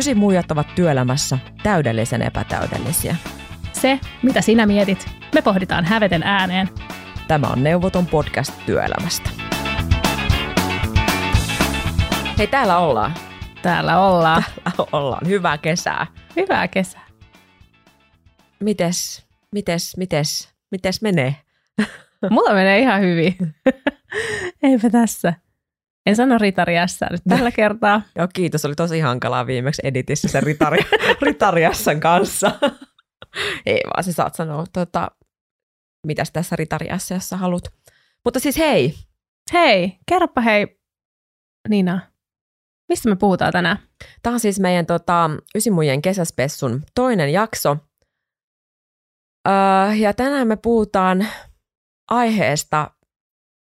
Ysi muijat ovat työelämässä täydellisen epätäydellisiä. Se, mitä sinä mietit, me pohditaan häveten ääneen. Tämä on Neuvoton podcast työelämästä. Hei, täällä ollaan. Täällä ollaan. Täällä ollaan. Hyvää kesää. Hyvää kesää. Mites, mites, mites, mites menee? Mulla menee ihan hyvin. Eipä tässä. En sano ritariassa nyt tällä kertaa. Joo, kiitos. Oli tosi hankalaa viimeksi editissä sen ritari, ritariassan kanssa. Ei vaan, se saat sanoa, tota, mitäs tässä ritariassa, jos sä haluat. Mutta siis hei. Hei, kerropa hei, Nina. Mistä me puhutaan tänään? Tämä on siis meidän tota, Ysimujen kesäspessun toinen jakso. Öö, ja tänään me puhutaan aiheesta,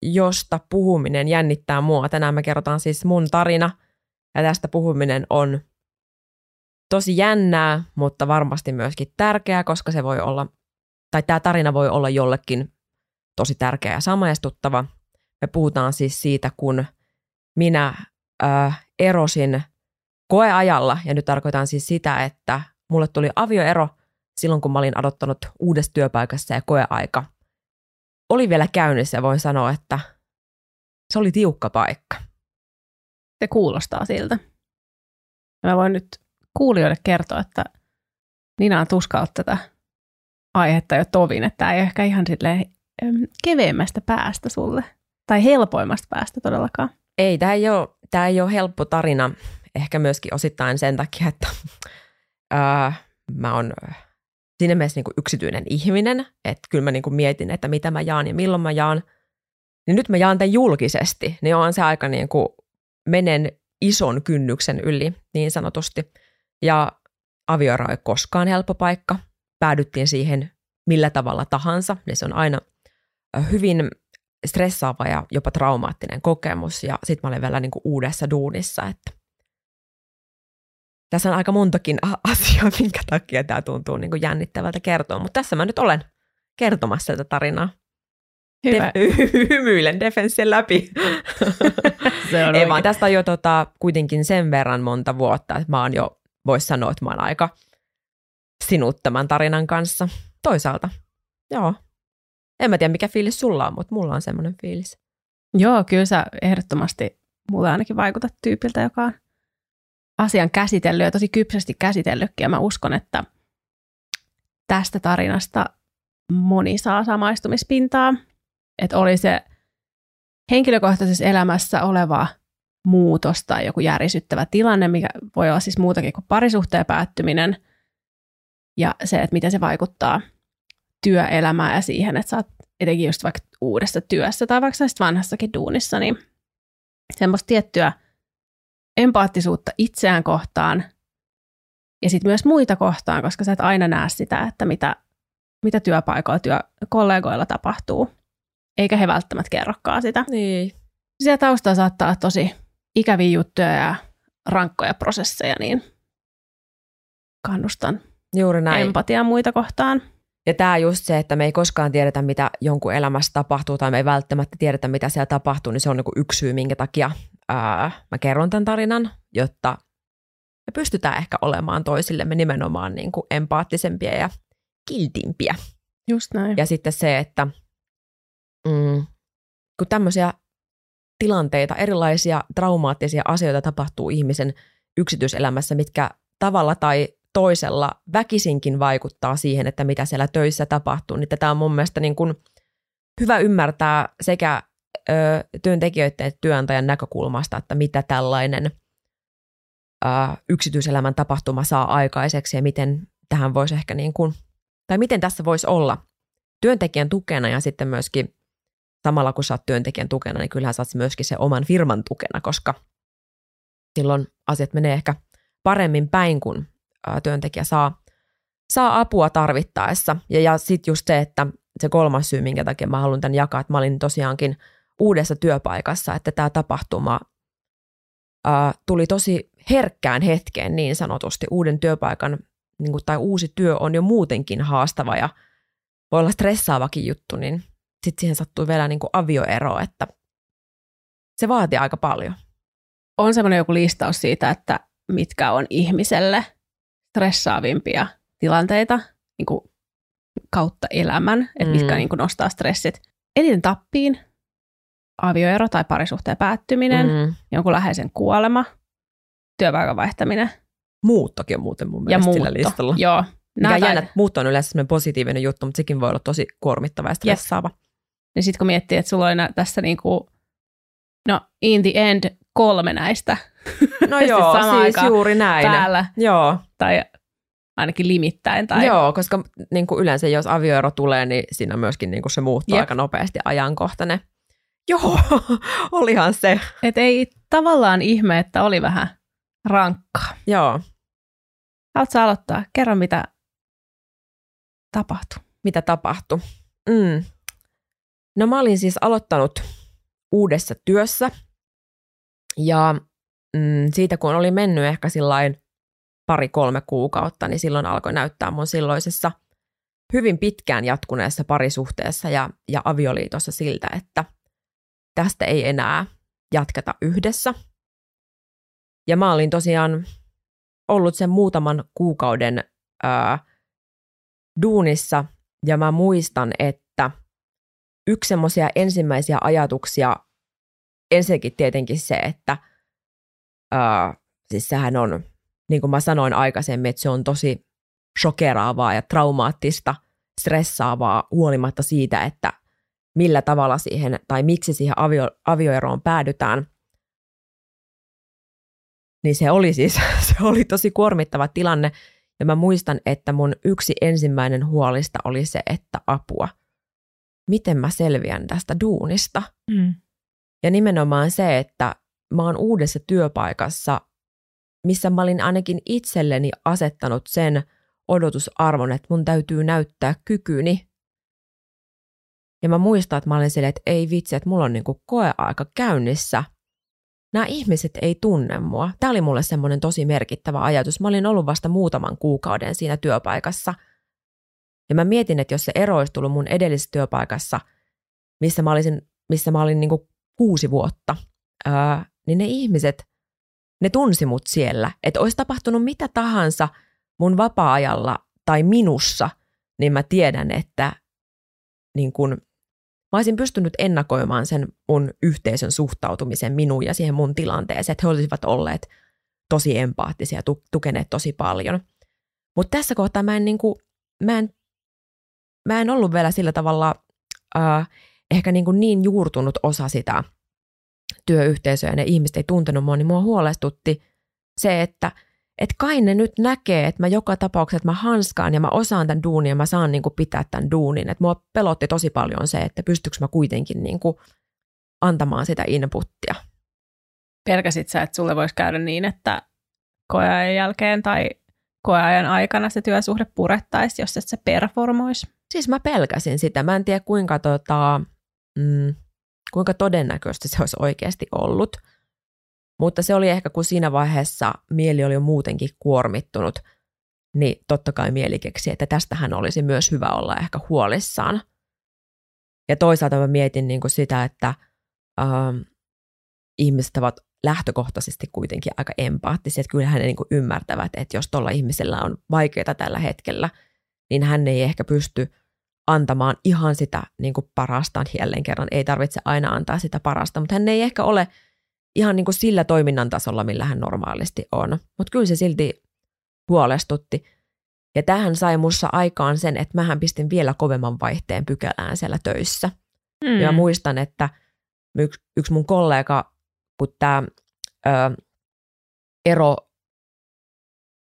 josta puhuminen jännittää mua. Tänään me kerrotaan siis mun tarina, ja tästä puhuminen on tosi jännää, mutta varmasti myöskin tärkeää, koska se voi olla, tai tämä tarina voi olla jollekin tosi tärkeä ja samaistuttava. Me puhutaan siis siitä, kun minä äh, erosin koeajalla, ja nyt tarkoitan siis sitä, että mulle tuli avioero silloin, kun mä olin adottanut uudessa työpaikassa ja koeaika oli vielä käynnissä ja voin sanoa, että se oli tiukka paikka. Se kuulostaa siltä. Mä voin nyt kuulijoille kertoa, että Nina on tuskaut tätä aihetta jo tovin, että tämä ei ehkä ihan silleen keveämmästä päästä sulle. Tai helpoimmasta päästä todellakaan. Ei, tämä ei ole, tämä ei ole helppo tarina. Ehkä myöskin osittain sen takia, että ää, mä oon siinä mielessä niin kuin yksityinen ihminen, että kyllä mä niin kuin mietin, että mitä mä jaan ja milloin mä jaan. Niin nyt mä jaan tämän julkisesti, niin on se aika niin kuin menen ison kynnyksen yli niin sanotusti. Ja avioero ei koskaan helppo paikka. Päädyttiin siihen millä tavalla tahansa, niin se on aina hyvin stressaava ja jopa traumaattinen kokemus. Ja sitten mä olen vielä niin kuin uudessa duunissa, että tässä on aika montakin asiaa, minkä takia tämä tuntuu niin kuin jännittävältä kertoa, mutta tässä mä nyt olen kertomassa tätä tarinaa. Hyvä. De- hymyilen defenssien läpi. Se on Ei vaan tästä on jo tota, kuitenkin sen verran monta vuotta, että mä oon jo, vois sanoa, että mä oon aika sinut tämän tarinan kanssa. Toisaalta, joo. En mä tiedä, mikä fiilis sulla on, mutta mulla on semmoinen fiilis. Joo, kyllä sä ehdottomasti mulle ainakin vaikutat tyypiltä, joka on asian käsitellyt ja tosi kypsästi käsitellytkin. Ja mä uskon, että tästä tarinasta moni saa samaistumispintaa. Että oli se henkilökohtaisessa elämässä oleva muutos tai joku järisyttävä tilanne, mikä voi olla siis muutakin kuin parisuhteen päättyminen. Ja se, että miten se vaikuttaa työelämään ja siihen, että sä oot etenkin just vaikka uudessa työssä tai vaikka vanhassakin duunissa, niin semmoista tiettyä – empaattisuutta itseään kohtaan ja sitten myös muita kohtaan, koska sä et aina näe sitä, että mitä, mitä työpaikoilla, työkollegoilla tapahtuu. Eikä he välttämättä kerrokaan sitä. Niin. Siellä taustalla saattaa olla tosi ikäviä juttuja ja rankkoja prosesseja, niin kannustan Juuri näin. empatiaa muita kohtaan. Ja tämä just se, että me ei koskaan tiedetä, mitä jonkun elämässä tapahtuu, tai me ei välttämättä tiedetä, mitä siellä tapahtuu, niin se on niinku yksi syy, minkä takia ää, mä kerron tämän tarinan, jotta me pystytään ehkä olemaan toisillemme nimenomaan niinku empaattisempia ja kiltimpiä. Just näin. Ja sitten se, että mm, kun tämmöisiä tilanteita, erilaisia traumaattisia asioita tapahtuu ihmisen yksityiselämässä, mitkä tavalla tai toisella väkisinkin vaikuttaa siihen, että mitä siellä töissä tapahtuu, niin tätä on mun mielestä niin kuin hyvä ymmärtää sekä ö, työntekijöiden työnantajan näkökulmasta, että mitä tällainen ö, yksityiselämän tapahtuma saa aikaiseksi ja miten tähän voisi ehkä niin kuin, tai miten tässä voisi olla työntekijän tukena ja sitten myöskin samalla kun sä oot työntekijän tukena, niin kyllähän oot myöskin se oman firman tukena, koska silloin asiat menee ehkä paremmin päin, kun työntekijä saa, saa apua tarvittaessa. Ja, ja sitten just se, että se kolmas syy, minkä takia mä haluan tämän jakaa, että mä olin tosiaankin uudessa työpaikassa, että tämä tapahtuma ää, tuli tosi herkkään hetkeen niin sanotusti. Uuden työpaikan niin kuin, tai uusi työ on jo muutenkin haastava ja voi olla stressaavakin juttu, niin sitten siihen sattui vielä niin kuin avioero, että se vaatii aika paljon. On semmoinen joku listaus siitä, että mitkä on ihmiselle stressaavimpia tilanteita niin kuin kautta elämän, että Mm. mitkä niin kuin nostaa stressit. Eniten tappiin, avioero tai parisuhteen päättyminen, mm. Jonkun läheisen kuolema, työpaikan vaihtaminen Muuttokin on muuten mun ja mielestä muutto. sillä listalla. Joo. Mikä jännä, tai- että muutto on yleensä positiivinen juttu, mutta sekin voi olla tosi kuormittava ja stressaava. Ja sitten kun miettii, että sulla on nä- tässä niinku, no in the end kolme näistä No Siis joo, siis aikaan juuri näin. päällä, Joo, tai ainakin limittäin. Tai, Joo, koska niin kuin yleensä jos avioero tulee, niin siinä on myöskin niin kuin se muuttuu Jep. aika nopeasti ajankohtainen. Joo, olihan se. Et ei tavallaan ihme, että oli vähän rankkaa. Joo, Haluatko aloittaa? Kerro, mitä tapahtui. mitä tapahtui? Mm. No mä olin siis aloittanut uudessa työssä ja mm, siitä kun oli mennyt ehkä sillain pari-kolme kuukautta, niin silloin alkoi näyttää mun silloisessa hyvin pitkään jatkuneessa parisuhteessa ja, ja avioliitossa siltä, että tästä ei enää jatketa yhdessä. Ja mä olin tosiaan ollut sen muutaman kuukauden ää, duunissa ja mä muistan, että yksi semmoisia ensimmäisiä ajatuksia, ensinnäkin tietenkin se, että ää, siis sehän on, niin kuin mä sanoin aikaisemmin, että se on tosi shokeraavaa ja traumaattista, stressaavaa huolimatta siitä, että millä tavalla siihen tai miksi siihen avio, avioeroon päädytään. Niin se oli siis, se oli tosi kuormittava tilanne. Ja mä muistan, että mun yksi ensimmäinen huolista oli se, että apua, miten mä selviän tästä duunista. Mm. Ja nimenomaan se, että mä oon uudessa työpaikassa, missä mä olin ainakin itselleni asettanut sen odotusarvon, että mun täytyy näyttää kykyni. Ja mä muistan, että mä olin silleen, että ei vitsi, että mulla on niinku koeaika käynnissä. Nämä ihmiset ei tunne mua. Tämä oli mulle semmoinen tosi merkittävä ajatus. Mä olin ollut vasta muutaman kuukauden siinä työpaikassa. Ja mä mietin, että jos se ero olisi tullut mun edellisessä työpaikassa, missä mä, olisin, missä mä olin niinku kuusi vuotta, ää, niin ne ihmiset, ne tunsi mut siellä. Että olisi tapahtunut mitä tahansa mun vapaa-ajalla tai minussa, niin mä tiedän, että niin kun, mä olisin pystynyt ennakoimaan sen mun yhteisön suhtautumisen minuun ja siihen mun tilanteeseen, että he olisivat olleet tosi empaattisia tu- tukeneet tosi paljon. Mutta tässä kohtaa mä en, kuin, mä, en, mä en ollut vielä sillä tavalla äh, ehkä niin, kuin niin juurtunut osa sitä työyhteisöä ja ne ihmiset ei tuntenut mua, niin mua huolestutti se, että et kai ne nyt näkee, että mä joka tapauksessa, että mä hanskaan ja mä osaan tämän duunin ja mä saan niin kuin pitää tämän duunin. Että mua pelotti tosi paljon se, että pystyykö mä kuitenkin niin kuin antamaan sitä inputtia. Pelkäsit sä, että sulle voisi käydä niin, että koeajan jälkeen tai koeajan aikana se työsuhde purettaisi, jos et se performoisi? Siis mä pelkäsin sitä. Mä en tiedä kuinka, tota, mm, kuinka todennäköistä se olisi oikeasti ollut. Mutta se oli ehkä, kun siinä vaiheessa mieli oli jo muutenkin kuormittunut, niin totta kai mieli keksi, että tästähän olisi myös hyvä olla ehkä huolissaan. Ja toisaalta mä mietin niin kuin sitä, että ähm, ihmiset ovat lähtökohtaisesti kuitenkin aika empaattisia, että kyllähän ne niin kuin ymmärtävät, että jos tuolla ihmisellä on vaikeaa tällä hetkellä, niin hän ei ehkä pysty antamaan ihan sitä niin kuin parastaan jälleen kerran. Ei tarvitse aina antaa sitä parasta, mutta hän ei ehkä ole ihan niin kuin sillä toiminnan tasolla, millä hän normaalisti on. Mutta kyllä se silti huolestutti. Ja tähän sai mussa aikaan sen, että mähän pistin vielä kovemman vaihteen pykälään siellä töissä. Mm. Ja muistan, että yksi, yksi mun kollega, kun tämä ero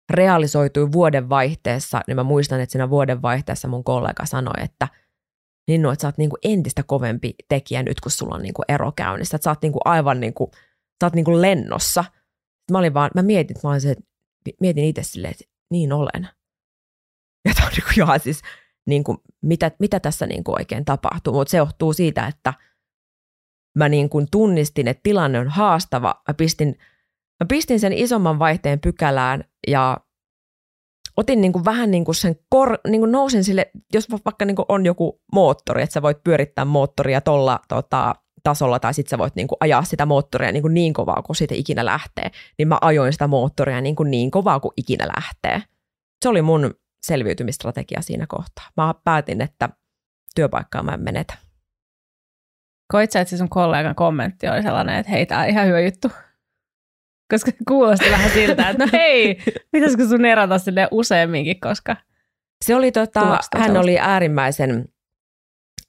realisoitui vuoden vaihteessa, niin mä muistan, että siinä vuoden vaihteessa mun kollega sanoi, että Ninnu, että sä oot niinku entistä kovempi tekijä nyt, kun sulla on niinku ero käynnissä. Että sä oot niinku aivan niinku, sä oot niinku lennossa. Mä olin vaan, mä mietin, mä olin se, mietin itse silleen, että niin olen. Ja tämä on niinku ihan siis, niinku, mitä, mitä tässä niinku oikein tapahtuu. Mutta se johtuu siitä, että mä niinku tunnistin, että tilanne on haastava. Mä pistin, mä pistin sen isomman vaihteen pykälään ja otin niin kuin vähän niin kuin sen, kor, niin kuin nousin sille, jos vaikka niin kuin on joku moottori, että sä voit pyörittää moottoria tuolla tota, tasolla tai sitten sä voit niin kuin ajaa sitä moottoria niin, kuin niin kovaa kuin siitä ikinä lähtee, niin mä ajoin sitä moottoria niin, kuin niin kovaa kuin ikinä lähtee. Se oli mun selviytymistrategia siinä kohtaa. Mä päätin, että työpaikkaa mä en menetä. Koit sä, että se sun kollegan kommentti oli sellainen, että hei, tää on ihan hyvä juttu? Koska kuulosti vähän siltä, että no hei, pitäisikö sun erota sille useamminkin, koska Se oli tota, hän oli äärimmäisen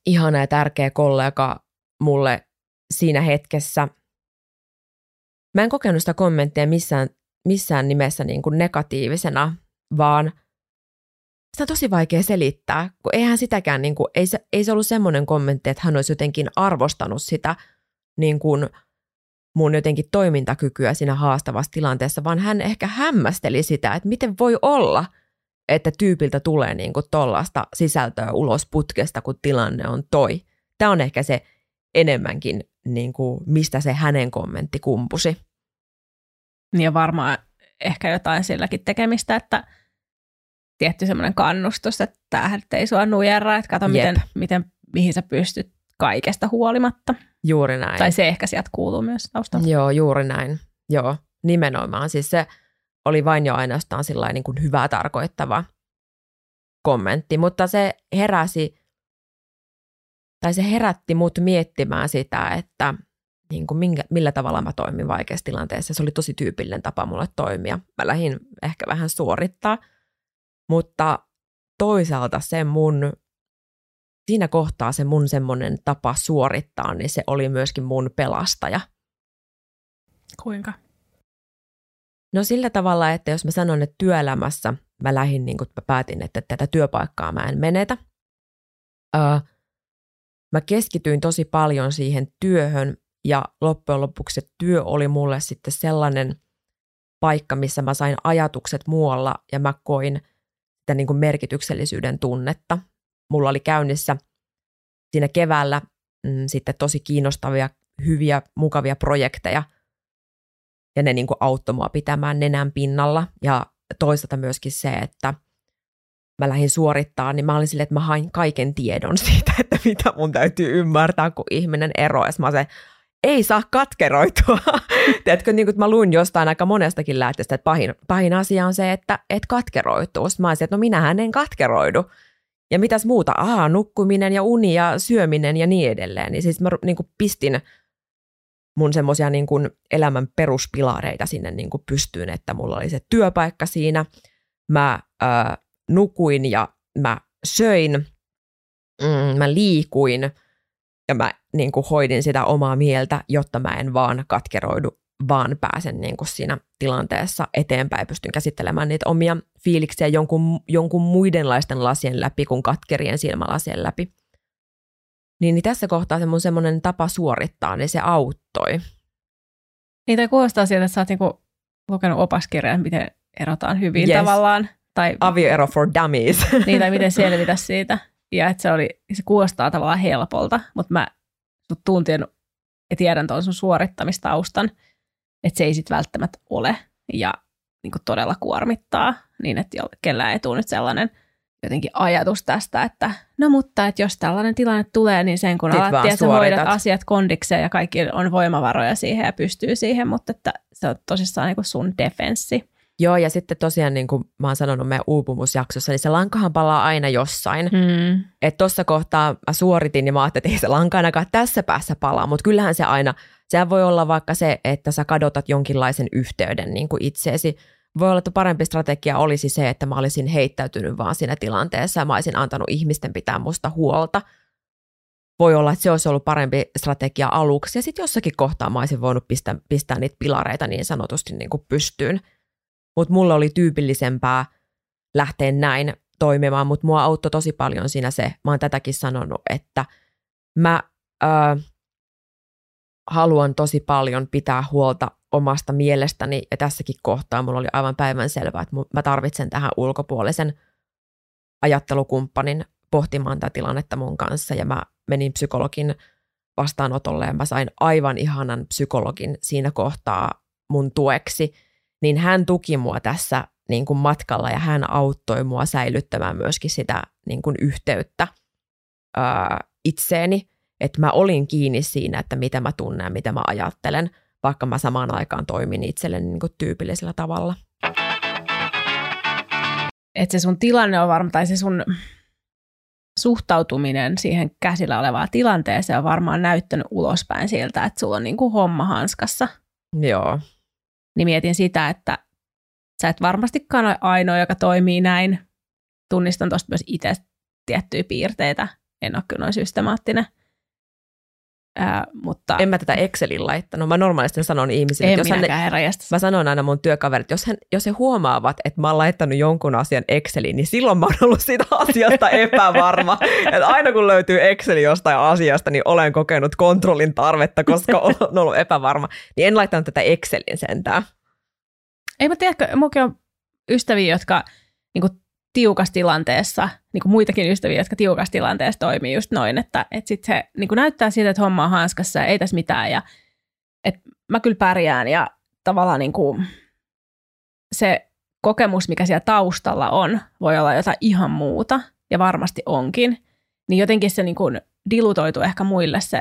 ihana ja tärkeä kollega mulle siinä hetkessä. Mä en kokenut sitä kommenttia missään, missään nimessä niin kuin negatiivisena, vaan sitä on tosi vaikea selittää, kun eihän sitäkään, niin kuin, ei, se, ei se ollut semmoinen kommentti, että hän olisi jotenkin arvostanut sitä niin kuin mun jotenkin toimintakykyä siinä haastavassa tilanteessa, vaan hän ehkä hämmästeli sitä, että miten voi olla, että tyypiltä tulee niin kuin tollaista sisältöä ulos putkesta, kun tilanne on toi. Tämä on ehkä se enemmänkin, niin kuin, mistä se hänen kommentti kumpusi. Ja varmaan ehkä jotain silläkin tekemistä, että tietty semmoinen kannustus, että tämähän ei sua nujerra, että kato miten, miten, mihin sä pystyt kaikesta huolimatta. Juuri näin. Tai se ehkä sieltä kuuluu myös taustalta. Joo, juuri näin. Joo, nimenomaan. Siis se oli vain jo ainoastaan niin kuin hyvää tarkoittava kommentti, mutta se heräsi, tai se herätti mut miettimään sitä, että niin kuin minkä, millä tavalla mä toimin vaikeassa tilanteessa. Se oli tosi tyypillinen tapa mulle toimia. Mä lähdin ehkä vähän suorittaa, mutta toisaalta se mun, siinä kohtaa se mun semmoinen tapa suorittaa, niin se oli myöskin mun pelastaja. Kuinka? No sillä tavalla, että jos mä sanon, että työelämässä mä lähdin, niin kuin mä päätin, että tätä työpaikkaa mä en menetä. Mä keskityin tosi paljon siihen työhön ja loppujen lopuksi se työ oli mulle sitten sellainen paikka, missä mä sain ajatukset muualla ja mä koin sitä niin kuin merkityksellisyyden tunnetta. Mulla oli käynnissä siinä keväällä mm, sitten tosi kiinnostavia, hyviä, mukavia projekteja – ja ne niin kuin auttoi mua pitämään nenän pinnalla ja toisaalta myöskin se, että mä lähdin suorittaa, niin mä olin silleen, että mä hain kaiken tiedon siitä, että mitä mun täytyy ymmärtää, kun ihminen eroaa. Mä se, ei saa katkeroitua. Tiedätkö, niin kuin mä luin jostain aika monestakin lähteestä, että pahin, pahin asia on se, että et katkeroituu. Sitten mä olisin, että no minähän en katkeroidu. Ja mitäs muuta? Aa, nukkuminen ja uni ja syöminen ja niin edelleen. Niin siis mä niin kuin pistin mun semmoisia niin kuin elämän peruspilareita sinne niin kuin pystyyn, että mulla oli se työpaikka siinä, mä ää, nukuin ja mä söin, mm, mä liikuin ja mä niin kuin hoidin sitä omaa mieltä, jotta mä en vaan katkeroidu, vaan pääsen niin kuin siinä tilanteessa eteenpäin, pystyn käsittelemään niitä omia fiiliksiä jonkun, jonkun muidenlaisten lasien läpi kuin katkerien silmälasien läpi niin, niin tässä kohtaa se mun semmoinen tapa suorittaa, niin se auttoi. Tai kuulostaa sieltä, että sä oot niinku lukenut opaskirjan, miten erotaan hyvin yes. tavallaan. Tai, Avioero for dummies. Niin, tai miten selvitä siitä. Ja että se, oli, se kuulostaa tavallaan helpolta, mutta mä tuntin ja tiedän tuon sun suorittamistaustan, että se ei sitten välttämättä ole ja niin todella kuormittaa, niin että kellään ei tule nyt sellainen – jotenkin ajatus tästä, että no mutta, että jos tällainen tilanne tulee, niin sen kun Sit alat, tiedät, hoidat asiat kondikseen ja kaikki on voimavaroja siihen ja pystyy siihen, mutta että se on tosissaan niin kuin sun defenssi. Joo, ja sitten tosiaan niin kuin mä oon sanonut meidän uupumusjaksossa, niin se lankahan palaa aina jossain. Mm. Että tuossa kohtaa mä suoritin ja mä ajattelin, että ei se lanka ainakaan tässä päässä palaa, mutta kyllähän se aina, sehän voi olla vaikka se, että sä kadotat jonkinlaisen yhteyden niin kuin itseesi voi olla, että parempi strategia olisi se, että mä olisin heittäytynyt vaan siinä tilanteessa ja mä olisin antanut ihmisten pitää musta huolta. Voi olla, että se olisi ollut parempi strategia aluksi ja sitten jossakin kohtaa mä olisin voinut pistää, pistää niitä pilareita niin sanotusti niin kuin pystyyn. Mutta mulle oli tyypillisempää lähteä näin toimimaan, mutta mua auttoi tosi paljon siinä se, mä oon tätäkin sanonut, että mä ö, haluan tosi paljon pitää huolta omasta mielestäni ja tässäkin kohtaa mulla oli aivan päivän selvää, että mä tarvitsen tähän ulkopuolisen ajattelukumppanin pohtimaan tätä tilannetta mun kanssa ja mä menin psykologin vastaanotolle ja mä sain aivan ihanan psykologin siinä kohtaa mun tueksi, niin hän tuki mua tässä niin kuin matkalla ja hän auttoi mua säilyttämään myöskin sitä niin kuin yhteyttä ää, itseeni että mä olin kiinni siinä, että mitä mä tunnen ja mitä mä ajattelen, vaikka mä samaan aikaan toimin itselleni niin kuin tyypillisellä tavalla. Että se sun tilanne on varma, tai se sun suhtautuminen siihen käsillä olevaan tilanteeseen on varmaan näyttänyt ulospäin siltä, että sulla on niin kuin homma hanskassa. Joo. Niin mietin sitä, että sä et varmastikaan ole ainoa, joka toimii näin. Tunnistan tuosta myös itse tiettyjä piirteitä. En ole kyllä noin systemaattinen. Ää, mutta En mä tätä Excelin laittanut. Mä normaalisti sanon ihmisille, en että jos hän, mä sanon aina mun työkaverit, jos, hän, jos he huomaavat, että mä oon laittanut jonkun asian Exceliin, niin silloin mä oon ollut siitä asiasta epävarma. että aina kun löytyy Exceli jostain asiasta, niin olen kokenut kontrollin tarvetta, koska olen ollut epävarma. Niin en laittanut tätä Excelin sentään. Ei mä tiedä, mukin on ystäviä, jotka niin tiukassa tilanteessa, niin kuin muitakin ystäviä, jotka tiukassa tilanteessa toimii just noin, että, että sit se niin kuin näyttää siltä, että homma on hanskassa ja ei tässä mitään ja että mä kyllä pärjään ja tavallaan niin kuin se kokemus, mikä siellä taustalla on, voi olla jotain ihan muuta ja varmasti onkin, niin jotenkin se niin kuin dilutoitu ehkä muille se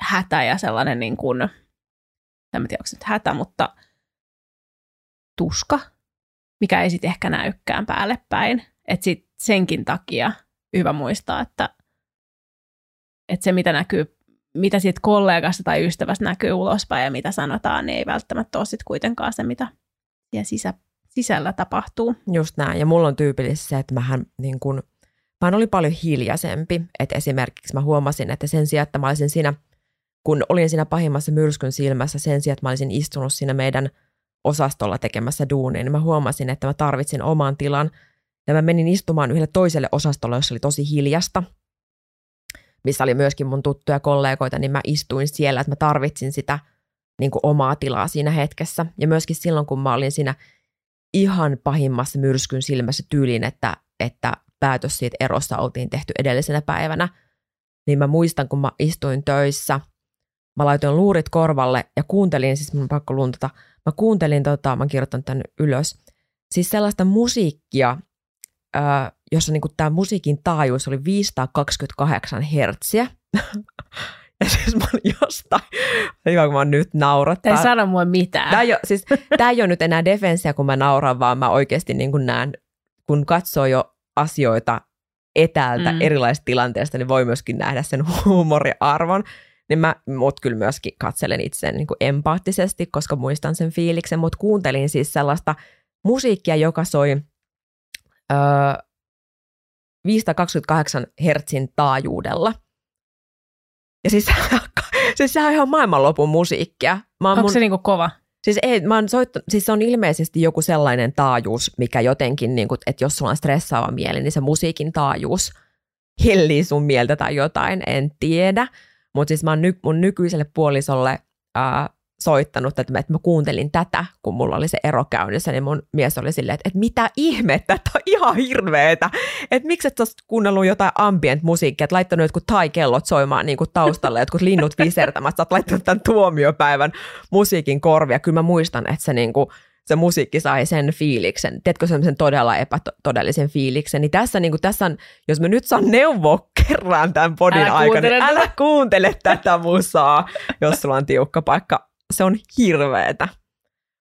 hätä ja sellainen niin kuin, en tiedä, onko se nyt hätä, mutta tuska, mikä ei sitten ehkä näykään päälle päin. Että sit senkin takia hyvä muistaa, että, että se mitä näkyy, mitä siitä kollegasta tai ystävästä näkyy ulospäin ja mitä sanotaan, niin ei välttämättä ole sitten kuitenkaan se, mitä siellä sisä, sisällä tapahtuu. Just näin. Ja mulla on tyypillisesti se, että mähän niin kun, mä olin paljon hiljaisempi. Että esimerkiksi mä huomasin, että sen sijaan, että mä olisin siinä, kun olin siinä pahimmassa myrskyn silmässä, sen sijaan, että mä olisin istunut siinä meidän osastolla tekemässä duunia, niin mä huomasin, että mä tarvitsin oman tilan. Ja mä menin istumaan yhdelle toiselle osastolle, jossa oli tosi hiljasta, missä oli myöskin mun tuttuja kollegoita, niin mä istuin siellä, että mä tarvitsin sitä niin kuin omaa tilaa siinä hetkessä. Ja myöskin silloin, kun mä olin siinä ihan pahimmassa myrskyn silmässä tyyliin, että, että päätös siitä erossa oltiin tehty edellisenä päivänä, niin mä muistan, kun mä istuin töissä, mä laitoin luurit korvalle ja kuuntelin, siis mun pakko luntata, mä kuuntelin, tota, mä oon kirjoittanut tänne ylös, siis sellaista musiikkia, ää, jossa niinku tämä musiikin taajuus oli 528 hertsiä. ja siis mä olin jostain, hyvä kun mä nyt naurattaa. Ei sano mua mitään. Tämä ei, ole, siis, tämä ei ole nyt enää defenssiä, kun mä nauran, vaan mä oikeasti niin kuin näen, kun katsoo jo asioita etäältä mm. erilaisista tilanteista, niin voi myöskin nähdä sen huumoriarvon. Niin mä, mut kyllä myöskin katselen itse niin kuin empaattisesti, koska muistan sen fiiliksen, mutta kuuntelin siis sellaista musiikkia, joka soi öö, 528 hertsin taajuudella. Ja siis, siis sehän on ihan maailmanlopun musiikkia. Mä Onko mun- se niinku kova? Siis, ei, mä oon soittanut, siis se on ilmeisesti joku sellainen taajuus, mikä jotenkin, niin kuin, että jos sulla on stressaava mieli, niin se musiikin taajuus hellii sun mieltä tai jotain, en tiedä. Mutta siis mä oon ny, mun nykyiselle puolisolle ää, soittanut, että mä, että mä kuuntelin tätä, kun mulla oli se ero käynnissä, niin mun mies oli silleen, että, että mitä ihmettä, että on ihan hirveetä, että miksi et sä kuunnellut jotain ambient-musiikkia, että laittanut jotkut tai-kellot soimaan niin kuin taustalle, jotkut linnut visertämässä, sä oot laittanut tämän tuomiopäivän musiikin korvia. Kyllä mä muistan, että se, niin kuin, se musiikki sai sen fiiliksen, tiedätkö semmoisen todella epätodellisen fiiliksen, niin tässä, niin kuin, tässä on, jos mä nyt saan neuvoa kerran tämän podin Älä aikana, kuuntele älä kuuntele tätä musaa, jos sulla on tiukka paikka. Se on hirveetä.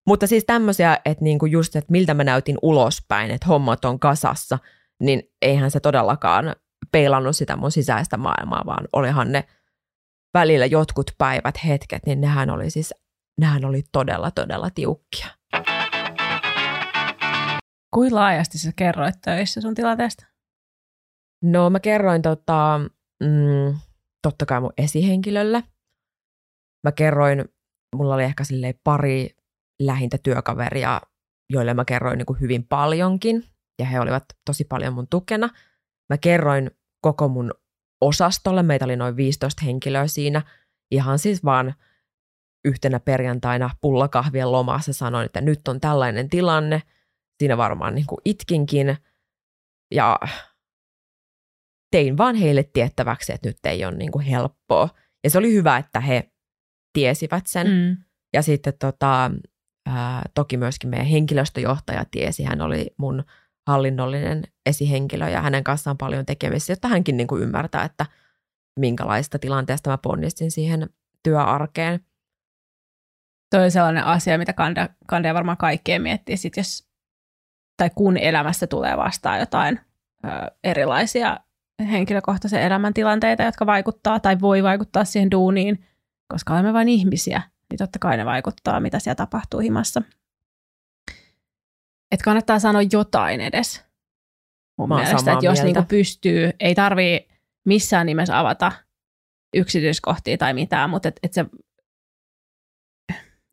Mutta siis tämmöisiä, että niinku just, että miltä mä näytin ulospäin, että hommat on kasassa, niin eihän se todellakaan peilannut sitä mun sisäistä maailmaa, vaan olihan ne välillä jotkut päivät, hetket, niin nehän oli siis, nehän oli todella, todella tiukkia. Kuinka laajasti sä kerroit töissä sun tilanteesta? No mä kerroin tota, mm, totta kai mun esihenkilölle. Mä kerroin, mulla oli ehkä pari lähintä työkaveria, joille mä kerroin niin kuin hyvin paljonkin, ja he olivat tosi paljon mun tukena. Mä kerroin koko mun osastolle, meitä oli noin 15 henkilöä siinä, ihan siis vaan yhtenä perjantaina pullakahvien lomassa sanoin, että nyt on tällainen tilanne. Siinä varmaan niin kuin itkinkin, ja tein vaan heille tiettäväksi, että nyt ei ole niin kuin helppoa. Ja se oli hyvä, että he tiesivät sen. Mm. Ja sitten tota, ää, toki myöskin meidän henkilöstöjohtaja tiesi, hän oli mun hallinnollinen esihenkilö ja hänen kanssaan paljon tekemisissä, jotta hänkin niin kuin ymmärtää, että minkälaista tilanteesta mä ponnistin siihen työarkeen. Toi on sellainen asia, mitä kande, kande varmaan kaikkien miettii, sit jos, tai kun elämässä tulee vastaan jotain ö, erilaisia henkilökohtaisen elämäntilanteita, jotka vaikuttaa tai voi vaikuttaa siihen duuniin, koska olemme vain ihmisiä, niin totta kai ne vaikuttaa, mitä siellä tapahtuu himassa. Että kannattaa sanoa jotain edes. Mun Mä mielestä, että jos niinku pystyy, ei tarvii missään nimessä avata yksityiskohtia tai mitään, mutta et, et se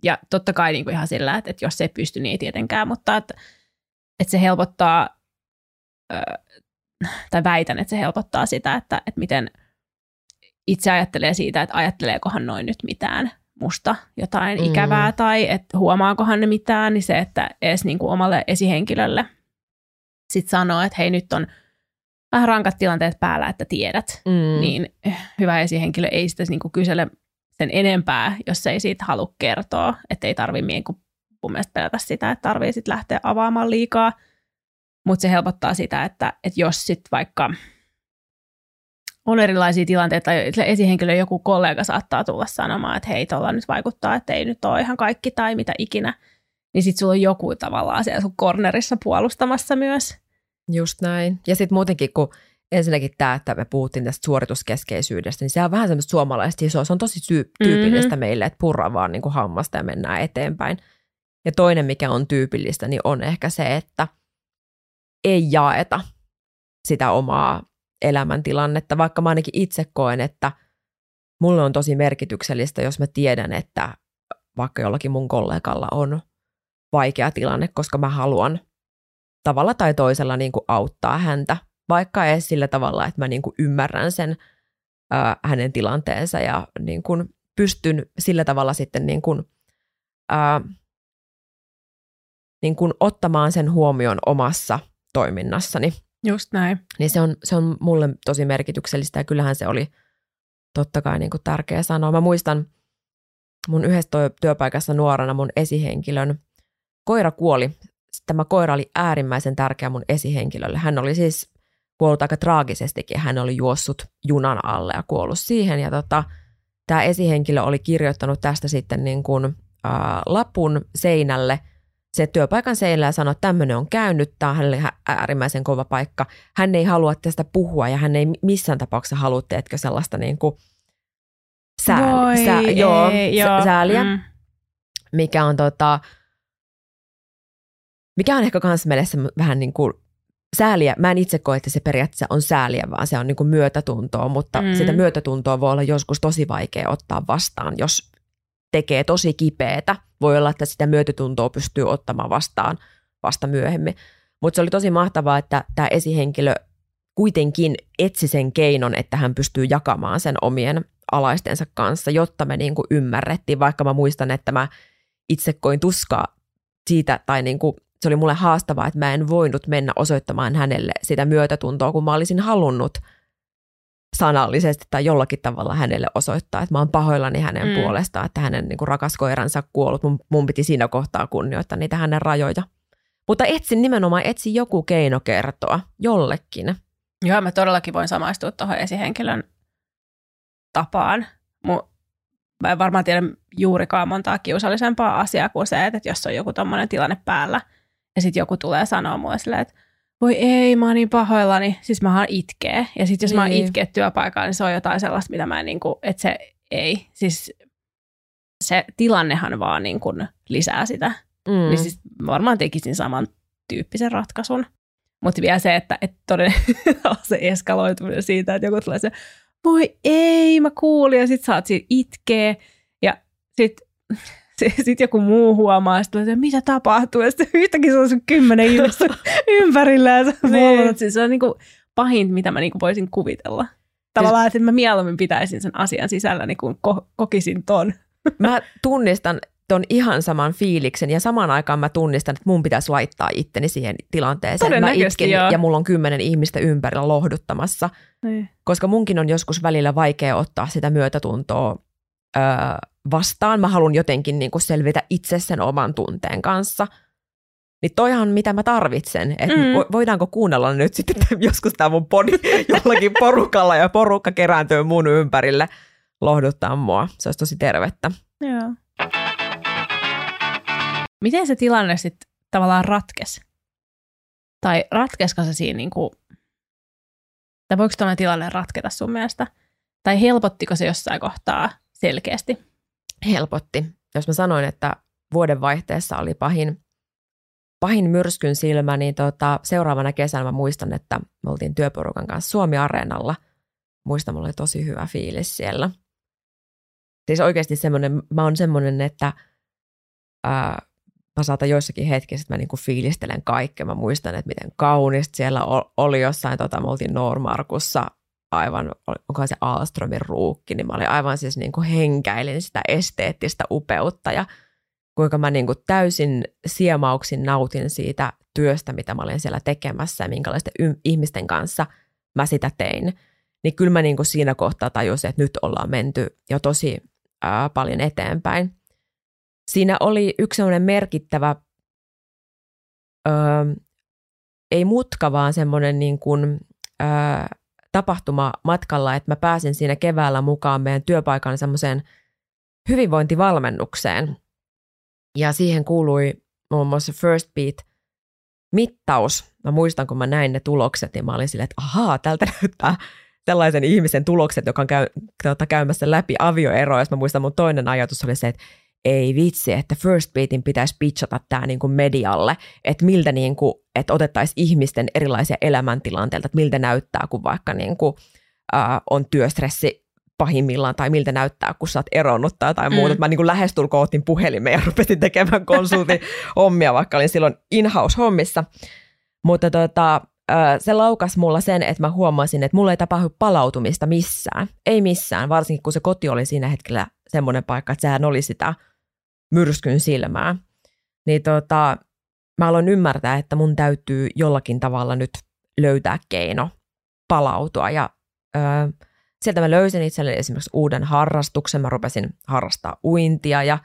ja totta kai niin kuin ihan sillä, että, että jos se ei pysty, niin ei tietenkään, mutta että, että se helpottaa, tai väitän, että se helpottaa sitä, että, että miten itse ajattelee siitä, että ajatteleekohan noin nyt mitään musta jotain mm. ikävää tai että huomaakohan ne mitään, niin se, että edes niin kuin omalle esihenkilölle sitten sanoo, että hei nyt on vähän rankat tilanteet päällä, että tiedät, mm. niin hyvä esihenkilö ei sitä niin kuin kysele sen enempää, jos ei siitä halua kertoa, että ei tarvitse niin mun mielestä pelätä sitä, että tarvii sitten lähteä avaamaan liikaa, mutta se helpottaa sitä, että, että jos sitten vaikka on erilaisia tilanteita, tai esihenkilö joku kollega saattaa tulla sanomaan, että hei, tuolla nyt vaikuttaa, että ei nyt ole ihan kaikki tai mitä ikinä, niin sitten sulla on joku tavallaan siellä sun cornerissa puolustamassa myös. Just näin. Ja sitten muutenkin, kun ensinnäkin tämä, että me puhuttiin tästä suorituskeskeisyydestä, niin se on vähän semmoista suomalaista isoa. Se on tosi syy- tyypillistä mm-hmm. meille, että purra vaan niin kuin hammasta ja mennään eteenpäin. Ja toinen, mikä on tyypillistä, niin on ehkä se, että ei jaeta sitä omaa elämäntilannetta, vaikka mä ainakin itse koen, että mulle on tosi merkityksellistä, jos mä tiedän, että vaikka jollakin mun kollegalla on vaikea tilanne, koska mä haluan tavalla tai toisella niin kuin auttaa häntä, vaikka edes sillä tavalla, että mä niin kuin ymmärrän sen ää, hänen tilanteensa ja niin kuin pystyn sillä tavalla sitten niin kuin, ää, niin kuin ottamaan sen huomioon omassa toiminnassani. Just näin. Niin se on, se on mulle tosi merkityksellistä ja kyllähän se oli totta kai niin kuin tärkeä sanoa. Mä muistan mun yhdessä työpaikassa nuorena mun esihenkilön koira kuoli. Tämä koira oli äärimmäisen tärkeä mun esihenkilölle. Hän oli siis kuollut aika traagisestikin. Hän oli juossut junan alle ja kuollut siihen. Ja tota, tämä esihenkilö oli kirjoittanut tästä sitten niin kuin, äh, lapun seinälle – se työpaikan seinällä ja sanoi, että tämmöinen on käynyt, tämä on hänelle äärimmäisen kova paikka. Hän ei halua tästä puhua ja hän ei missään tapauksessa halua, teetkö sellaista niin kuin sää, Voi, sää, ei, joo, joo, sääliä, mm. mikä on tota, mikä on ehkä myös meille vähän niin kuin sääliä. Mä en itse koe, että se periaatteessa on sääliä, vaan se on niin kuin myötätuntoa, mutta mm. sitä myötätuntoa voi olla joskus tosi vaikea ottaa vastaan, jos tekee tosi kipeätä. Voi olla, että sitä myötätuntoa pystyy ottamaan vastaan vasta myöhemmin. Mutta se oli tosi mahtavaa, että tämä esihenkilö kuitenkin etsi sen keinon, että hän pystyy jakamaan sen omien alaistensa kanssa, jotta me niin kuin ymmärrettiin, vaikka mä muistan, että mä itse koin tuskaa siitä, tai niin kuin, se oli mulle haastavaa, että mä en voinut mennä osoittamaan hänelle sitä myötätuntoa, kun mä olisin halunnut – sanallisesti tai jollakin tavalla hänelle osoittaa, että mä oon pahoillani hänen mm. puolestaan, että hänen niin kuin, rakas koiransa kuollut. Mun, mun piti siinä kohtaa kunnioittaa niitä hänen rajoja. Mutta etsin nimenomaan, etsi joku keino kertoa jollekin. Joo, mä todellakin voin samaistua tuohon esihenkilön tapaan. Mu- mä en varmaan tiedä juurikaan montaa kiusallisempaa asiaa kuin se, että jos on joku tommonen tilanne päällä ja sitten joku tulee sanoa mulle silleen, että voi ei, mä oon niin pahoillani. Siis mä itkee. Ja sitten jos niin. mä oon niin. itkeä työpaikalla, niin se on jotain sellaista, mitä mä en niin kuin, että se ei. Siis se tilannehan vaan niin kuin lisää sitä. Mm. Niin siis varmaan tekisin saman tyyppisen ratkaisun. Mutta vielä se, että, että todella se eskaloituminen siitä, että joku tulee se, voi ei, mä kuulin, ja sit saat siitä itkee. Ja sit sitten joku muu huomaa, sitten mitä tapahtuu, ja sitten yhtäkkiä se on sun kymmenen ihmistä ympärillä, ja sä niin. siis se on niinku pahin, mitä mä niinku voisin kuvitella. Tavallaan, että mä mieluummin pitäisin sen asian sisällä, niin kun ko- kokisin ton. Mä tunnistan ton ihan saman fiiliksen ja samaan aikaan mä tunnistan, että mun pitäisi laittaa itteni siihen tilanteeseen. Mä itken joo. ja mulla on kymmenen ihmistä ympärillä lohduttamassa, niin. koska munkin on joskus välillä vaikea ottaa sitä myötätuntoa öö, vastaan. Mä haluan jotenkin niin kuin selvitä itse sen oman tunteen kanssa. Niin toihan mitä mä tarvitsen, että Mm. vo- voidaanko kuunnella nyt sitten joskus tämä mun podi jollakin porukalla ja porukka kerääntyy mun ympärille lohduttaa mua. Se olisi tosi tervettä. Joo. Miten se tilanne sitten tavallaan ratkesi? Tai ratkesko se siinä niinku, tai voiko tuollainen tilanne ratketa sun mielestä? Tai helpottiko se jossain kohtaa selkeästi? helpotti. Jos mä sanoin, että vuodenvaihteessa oli pahin, pahin myrskyn silmä, niin tota, seuraavana kesänä mä muistan, että me oltiin työporukan kanssa Suomi-areenalla. Muistan, mulla oli tosi hyvä fiilis siellä. Siis oikeasti semmoinen, mä oon semmoinen, että ää, mä saatan joissakin hetkissä, että mä niinku fiilistelen kaikkea. Mä muistan, että miten kaunista siellä oli jossain, tota, me oltiin Normarkussa aivan, onko se Alstromin ruukki, niin mä olin aivan siis niin kuin henkäilin sitä esteettistä upeutta ja kuinka mä niin kuin täysin siemauksin nautin siitä työstä, mitä mä olin siellä tekemässä ja minkälaisten y- ihmisten kanssa mä sitä tein. Niin kyllä mä niin kuin siinä kohtaa tajusin, että nyt ollaan menty jo tosi ää, paljon eteenpäin. Siinä oli yksi sellainen merkittävä, öö, ei mutka, vaan semmoinen niin kuin, öö, tapahtuma matkalla, että mä pääsin siinä keväällä mukaan meidän työpaikan semmoiseen hyvinvointivalmennukseen. Ja siihen kuului muun muassa First Beat mittaus. Mä muistan, kun mä näin ne tulokset, niin mä olin silleen, että ahaa, tältä näyttää sellaisen ihmisen tulokset, joka on käy, tuota, käymässä läpi avioeroa. Ja mä muistan, mun toinen ajatus oli se, että ei vitsi, että First Beatin pitäisi pitchata tämä niin kuin medialle, että miltä niin kuin, että otettaisiin ihmisten erilaisia elämäntilanteita, että miltä näyttää, kun vaikka niin kuin, äh, on työstressi pahimmillaan, tai miltä näyttää, kun sä oot eronnut tai jotain mm. muuta. Mä niin kuin lähestulkoon otin puhelimeen ja rupesin tekemään konsultin hommia, vaikka olin silloin in-house hommissa. Mutta tota, se laukas mulla sen, että mä huomasin, että mulla ei tapahdu palautumista missään. Ei missään, varsinkin kun se koti oli siinä hetkellä semmoinen paikka, että sehän oli sitä myrskyn silmää. Niin tota, mä aloin ymmärtää, että mun täytyy jollakin tavalla nyt löytää keino palautua. Ja öö, sieltä mä löysin itselleni esimerkiksi uuden harrastuksen. Mä rupesin harrastaa uintia ja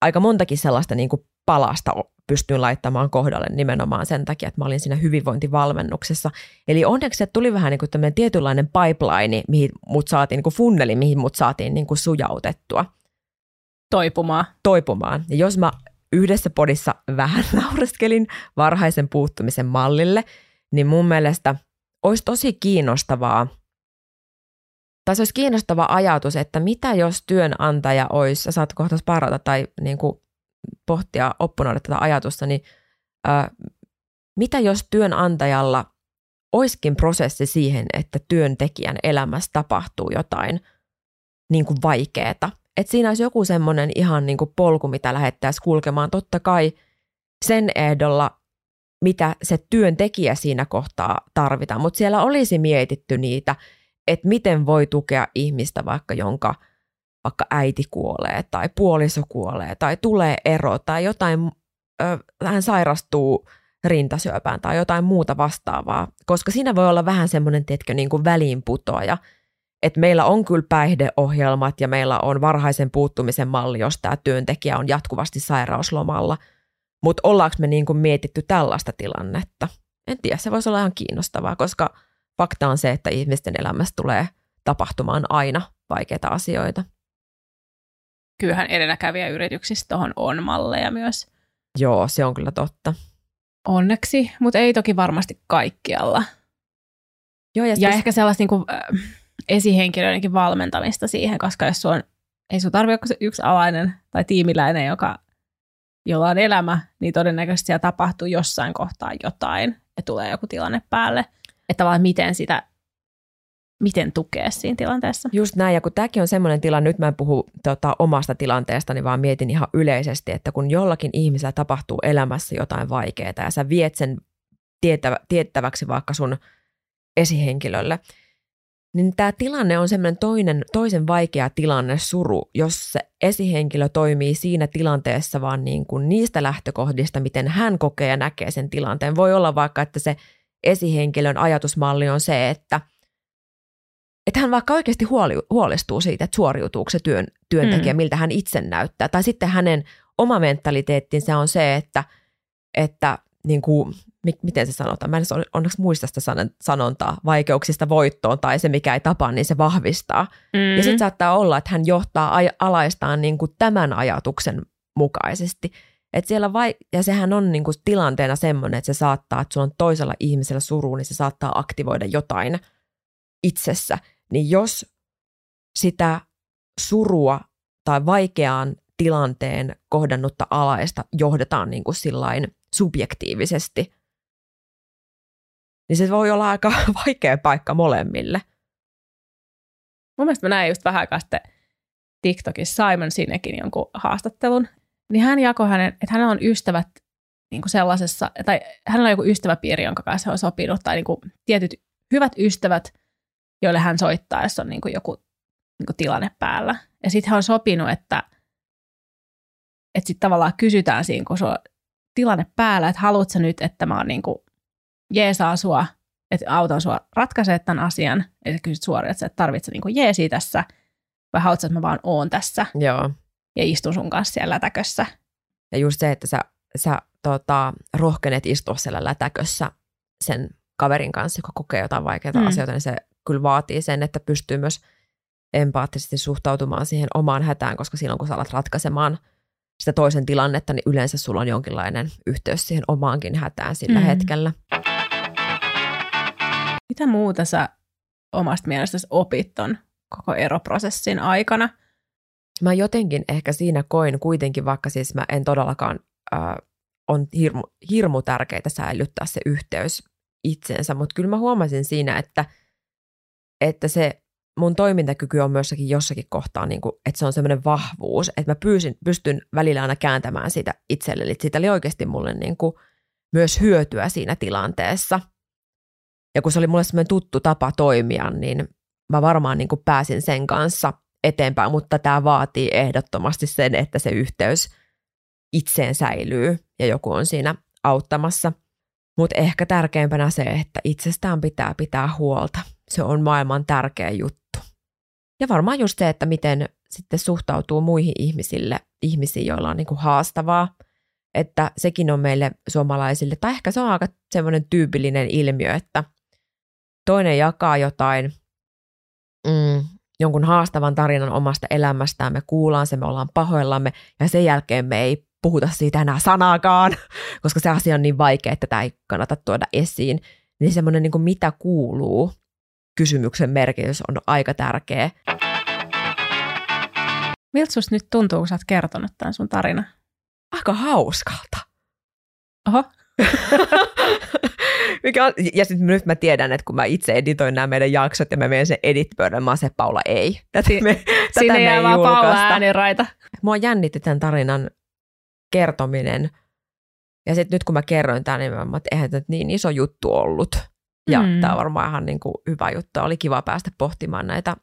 aika montakin sellaista niin kuin palasta pystyin laittamaan kohdalle nimenomaan sen takia, että mä olin siinä hyvinvointivalmennuksessa. Eli onneksi se tuli vähän niin kuin tämmöinen tietynlainen pipeline, mihin mut saatiin, niin kuin funneli, mihin mut saatiin niin kuin sujautettua Toipumaan. toipumaan. Ja jos mä yhdessä podissa vähän naureskelin varhaisen puuttumisen mallille, niin mun mielestä olisi tosi kiinnostavaa, tai se olisi kiinnostava ajatus, että mitä jos työnantaja olisi, ja saat kohta parata tai niin kuin pohtia, opponoida tätä ajatusta, niin ää, mitä jos työnantajalla olisikin prosessi siihen, että työntekijän elämässä tapahtuu jotain niin kuin vaikeaa, että siinä olisi joku semmoinen ihan niin kuin polku, mitä lähettäisiin kulkemaan. Totta kai sen ehdolla, mitä se työntekijä siinä kohtaa tarvitaan, mutta siellä olisi mietitty niitä, että miten voi tukea ihmistä vaikka jonka vaikka äiti kuolee tai puoliso kuolee tai tulee ero tai jotain, ö, hän sairastuu rintasyöpään tai jotain muuta vastaavaa, koska siinä voi olla vähän semmoinen, tiedätkö, niin väliinputoaja, että meillä on kyllä päihdeohjelmat ja meillä on varhaisen puuttumisen malli, jos tämä työntekijä on jatkuvasti sairauslomalla. Mutta ollaanko me niin kuin mietitty tällaista tilannetta? En tiedä, se voisi olla ihan kiinnostavaa, koska fakta on se, että ihmisten elämässä tulee tapahtumaan aina vaikeita asioita. Kyllähän edelläkävijä yrityksissä tuohon on malleja myös. Joo, se on kyllä totta. Onneksi, mutta ei toki varmasti kaikkialla. Joo, Ja ja, ehkä sellaista niin kuin, äh, esihenkilöidenkin valmentamista siihen, koska jos sun, ei sun tarvitse olla yksi alainen tai tiimiläinen, joka, jolla on elämä, niin todennäköisesti siellä tapahtuu jossain kohtaa jotain ja tulee joku tilanne päälle. Että tavallaan miten sitä, miten tukea siinä tilanteessa. Just näin, ja kun tämäkin on semmoinen tilanne, nyt mä en puhu tota, omasta tilanteestani, vaan mietin ihan yleisesti, että kun jollakin ihmisellä tapahtuu elämässä jotain vaikeaa ja sä viet sen tiettäväksi vaikka sun esihenkilölle, niin tämä tilanne on semmoinen toinen, toisen vaikea tilanne, suru, jos se esihenkilö toimii siinä tilanteessa vaan niin kuin niistä lähtökohdista, miten hän kokee ja näkee sen tilanteen. Voi olla vaikka, että se esihenkilön ajatusmalli on se, että – että hän vaikka oikeasti huoli, huolestuu siitä, että suoriutuuko se työn, työntekijä, mm. miltä hän itse näyttää. Tai sitten hänen oma mentaliteettinsä on se, että että niin kuin, miten se sanotaan, mä en onneksi muista sitä sanontaa, vaikeuksista voittoon tai se mikä ei tapa, niin se vahvistaa. Mm. Ja sitten saattaa olla, että hän johtaa alaistaan niin kuin tämän ajatuksen mukaisesti. Et siellä vai, ja sehän on niin kuin tilanteena semmoinen, että se saattaa, että sulla on toisella ihmisellä suru, niin se saattaa aktivoida jotain itsessä. Niin jos sitä surua tai vaikeaan tilanteen kohdannutta alaista johdetaan niin kuin sillain subjektiivisesti, niin se voi olla aika vaikea paikka molemmille. Mun mielestä mä näin just vähän aikaa sitten TikTokissa Simon Sinekin jonkun haastattelun, niin hän jakoi hänen, että hänellä on ystävät niin kuin sellaisessa, tai hänellä on joku ystäväpiiri, jonka kanssa on sopinut, tai niin kuin tietyt hyvät ystävät, joille hän soittaa, jos on niin kuin joku niin kuin tilanne päällä. Ja sitten hän on sopinut, että, että sitten tavallaan kysytään siinä, kun se on tilanne päällä, että haluatko nyt, että mä oon niin kuin jeesaa sua, että autan sua ratkaisee tämän asian, ja sä kysyt suoraan, että sä et tarvitse niin jeesiä tässä, vai haluatko, että mä vaan oon tässä. Joo. Ja istun sun kanssa siellä lätäkössä. Ja just se, että sä, sä tota, rohkenet istua siellä lätäkössä sen kaverin kanssa, joka kokee jotain vaikeita mm. asioita, niin se kyllä vaatii sen, että pystyy myös empaattisesti suhtautumaan siihen omaan hätään, koska silloin kun sä alat ratkaisemaan sitä toisen tilannetta, niin yleensä sulla on jonkinlainen yhteys siihen omaankin hätään sillä mm. hetkellä. Mitä muuta sä omasta mielestäsi opit ton koko eroprosessin aikana? Mä jotenkin ehkä siinä koin kuitenkin, vaikka siis mä en todellakaan, äh, on hirmu, hirmu tärkeää säilyttää se yhteys itsensä, mutta kyllä mä huomasin siinä, että, että se mun toimintakyky on myöskin jossakin kohtaa, niin kuin, että se on semmoinen vahvuus, että mä pyysin, pystyn välillä aina kääntämään sitä itselleni. Että siitä oli oikeasti mulle niin kuin, myös hyötyä siinä tilanteessa. Ja kun se oli mulle semmoinen tuttu tapa toimia, niin mä varmaan niin kuin pääsin sen kanssa eteenpäin, mutta tämä vaatii ehdottomasti sen, että se yhteys itseen säilyy ja joku on siinä auttamassa. Mutta ehkä tärkeimpänä se, että itsestään pitää pitää huolta. Se on maailman tärkeä juttu. Ja varmaan just se, että miten sitten suhtautuu muihin ihmisille, ihmisiin, joilla on niin kuin haastavaa. Että sekin on meille suomalaisille, tai ehkä se on aika semmoinen tyypillinen ilmiö, että toinen jakaa jotain, mm, jonkun haastavan tarinan omasta elämästään, me kuullaan se, me ollaan pahoillamme, ja sen jälkeen me ei puhuta siitä enää sanaakaan, koska se asia on niin vaikea, että tämä ei kannata tuoda esiin. Niin semmoinen niin kuin mitä kuuluu kysymyksen merkitys on aika tärkeä. Miltä susta nyt tuntuu, kun sä oot kertonut tämän sun tarina? Aika hauskalta. Oho. Mikä on, ja sitten nyt mä tiedän, että kun mä itse editoin nämä meidän jaksot ja mä menen sen edit-pöydän, mä se Paula ei. Tätä si- me, tätä me jää vaan Paula ääniraita. Mua jännitti tämän tarinan kertominen. Ja sitten nyt kun mä kerroin tämän, niin mä että eihän tämä niin iso juttu ollut. Ja mm. tämä on varmaan ihan niin kuin hyvä juttu. Oli kiva päästä pohtimaan näitä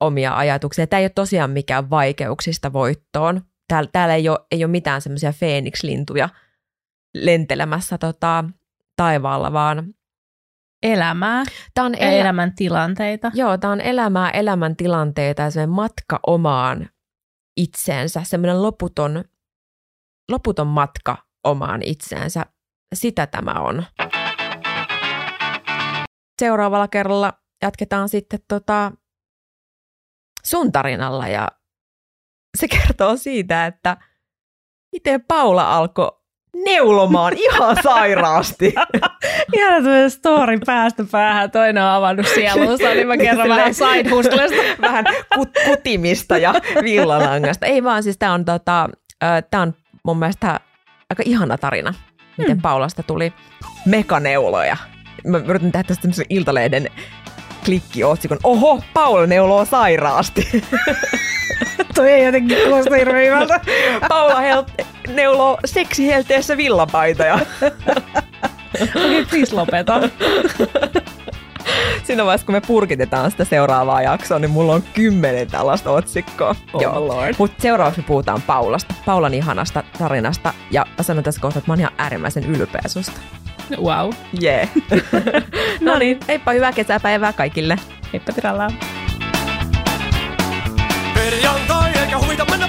omia ajatuksia. Tämä ei ole tosiaan mikään vaikeuksista voittoon. Täällä, täällä ei, ole, ei ole mitään semmoisia Phoenix-lintuja lentelemässä tota, taivaalla, vaan elämää tämä on elä- elämän tilanteita. Joo, tämä on elämää, elämän tilanteita ja semmoinen matka omaan itseensä, semmoinen loputon, loputon matka omaan itseensä. Sitä tämä on seuraavalla kerralla jatketaan sitten tota sun tarinalla ja se kertoo siitä, että miten Paula alkoi neulomaan ihan sairaasti. Ihan tämmöinen story päästä päähän, toinen on avannut sieluunsa, niin mä kerron vähän side vähän kut- kutimista ja villalangasta. Ei vaan, siis tää on, tota, tää on mun mielestä aika ihana tarina, miten hmm. Paulasta tuli mekaneuloja mä yritän tehdä tästä tämmöisen iltalehden klikkiotsikon. Oho, Paula neuloo sairaasti. Toi ei jotenkin kuulosta hirveän hyvältä. Paula hel- neuloo seksihelteessä villapaitoja. Okei, okay, please lopeta. Siinä vaiheessa, kun me purkitetaan sitä seuraavaa jaksoa, niin mulla on kymmenen tällaista otsikkoa. Oh Joo. Lord. Mutta seuraavaksi puhutaan Paulasta, Paulan ihanasta tarinasta. Ja sanon tässä kohtaa, että mä oon ihan äärimmäisen ylpeä susta. Wow. Yeah. no niin, heippa hyvää kesäpäivää kaikille. Heippa tirallaan. Perjantai eikä huvita mennä